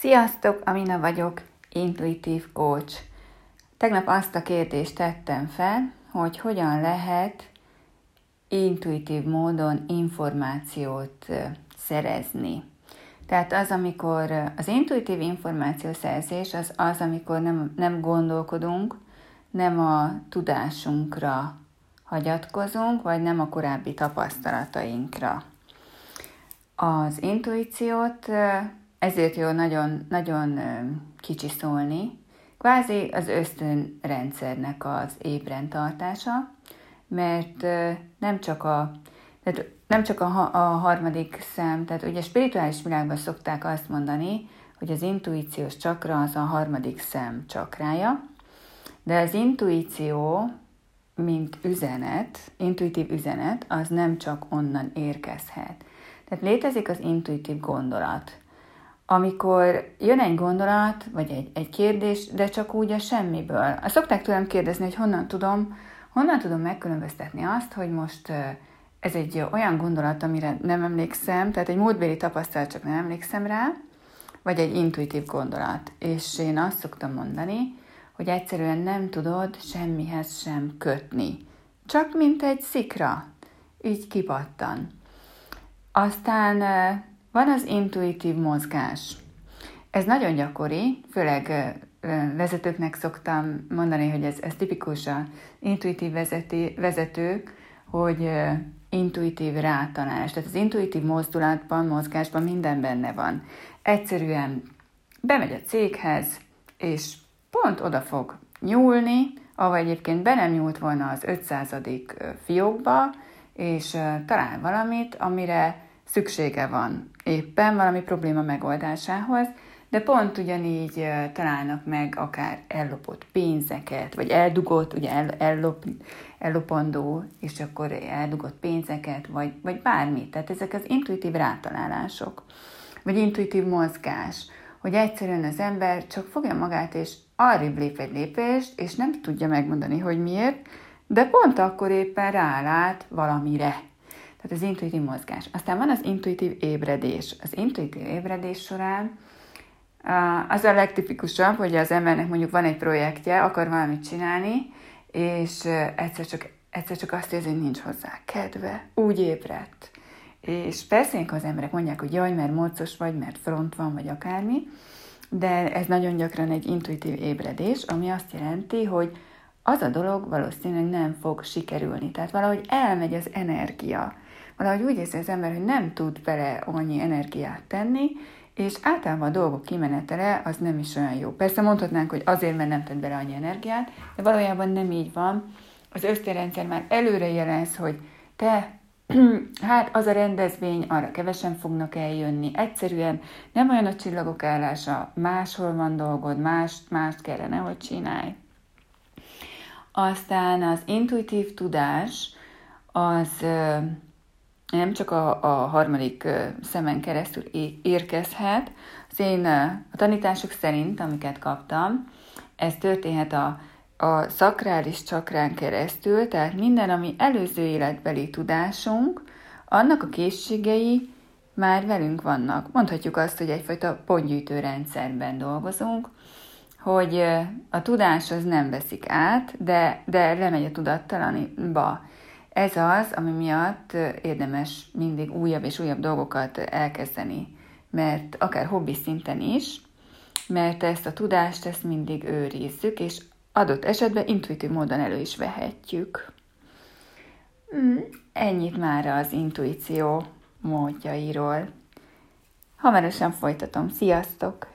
Sziasztok, Amina vagyok, intuitív coach. Tegnap azt a kérdést tettem fel, hogy hogyan lehet intuitív módon információt szerezni. Tehát az, amikor az intuitív információszerzés, az az, amikor nem, nem gondolkodunk, nem a tudásunkra hagyatkozunk, vagy nem a korábbi tapasztalatainkra. Az intuíciót ezért jó nagyon, nagyon kicsiszolni, kvázi az ösztönrendszernek az ébren tartása, mert nem csak a, tehát nem csak a, a harmadik szem, tehát ugye a spirituális világban szokták azt mondani, hogy az intuíciós csakra az a harmadik szem csakrája, de az intuíció, mint üzenet, intuitív üzenet, az nem csak onnan érkezhet. Tehát létezik az intuitív gondolat, amikor jön egy gondolat, vagy egy, egy kérdés, de csak úgy a semmiből. Szokták tőlem kérdezni, hogy honnan tudom, honnan tudom megkülönböztetni azt, hogy most ez egy olyan gondolat, amire nem emlékszem, tehát egy múltbéli tapasztalat, csak nem emlékszem rá, vagy egy intuitív gondolat. És én azt szoktam mondani, hogy egyszerűen nem tudod semmihez sem kötni. Csak mint egy szikra, így kipattan. Aztán van az intuitív mozgás. Ez nagyon gyakori, főleg vezetőknek szoktam mondani, hogy ez, ez tipikus a intuitív vezeti, vezetők, hogy intuitív rátanálás. Tehát az intuitív mozdulatban, mozgásban minden benne van. Egyszerűen bemegy a céghez, és pont oda fog nyúlni, ahol egyébként be nem nyúlt volna az 500. fiókba, és talál valamit, amire szüksége van éppen valami probléma megoldásához, de pont ugyanígy találnak meg akár ellopott pénzeket, vagy eldugott, ugye el, ellop, ellopandó, és akkor eldugott pénzeket, vagy, vagy bármit. Tehát ezek az intuitív rátalálások, vagy intuitív mozgás, hogy egyszerűen az ember csak fogja magát, és arrébb lép egy lépést, és nem tudja megmondani, hogy miért, de pont akkor éppen rálát valamire. Tehát az intuitív mozgás. Aztán van az intuitív ébredés. Az intuitív ébredés során az a legtipikusabb, hogy az embernek mondjuk van egy projektje, akar valamit csinálni, és egyszer csak, egyszer csak azt érzi, hogy nincs hozzá kedve, úgy ébredt. És persze az emberek mondják, hogy jaj, mert mocos vagy, mert front van, vagy akármi, de ez nagyon gyakran egy intuitív ébredés, ami azt jelenti, hogy az a dolog valószínűleg nem fog sikerülni. Tehát valahogy elmegy az energia. Valahogy úgy érzi az ember, hogy nem tud bele annyi energiát tenni, és általában a dolgok kimenetele az nem is olyan jó. Persze mondhatnánk, hogy azért, mert nem tett bele annyi energiát, de valójában nem így van. Az ösztönrendszer már előre jelez, hogy te, hát az a rendezvény, arra kevesen fognak eljönni, egyszerűen nem olyan a csillagok állása, máshol van dolgod, mást, mást kellene, hogy csinálj. Aztán az intuitív tudás, az nem csak a, a harmadik szemen keresztül érkezhet. Az én a tanítások szerint, amiket kaptam, ez történhet a, a szakrális csakrán keresztül, tehát minden, ami előző életbeli tudásunk, annak a készségei már velünk vannak. Mondhatjuk azt, hogy egyfajta pontgyűjtő rendszerben dolgozunk, hogy a tudás az nem veszik át, de, de lemegy a tudattalanba. Ez az, ami miatt érdemes mindig újabb és újabb dolgokat elkezdeni, mert akár hobbi szinten is, mert ezt a tudást ezt mindig őrizzük, és adott esetben intuitív módon elő is vehetjük. Hmm, ennyit már az intuíció módjairól. Hamarosan folytatom. Sziasztok!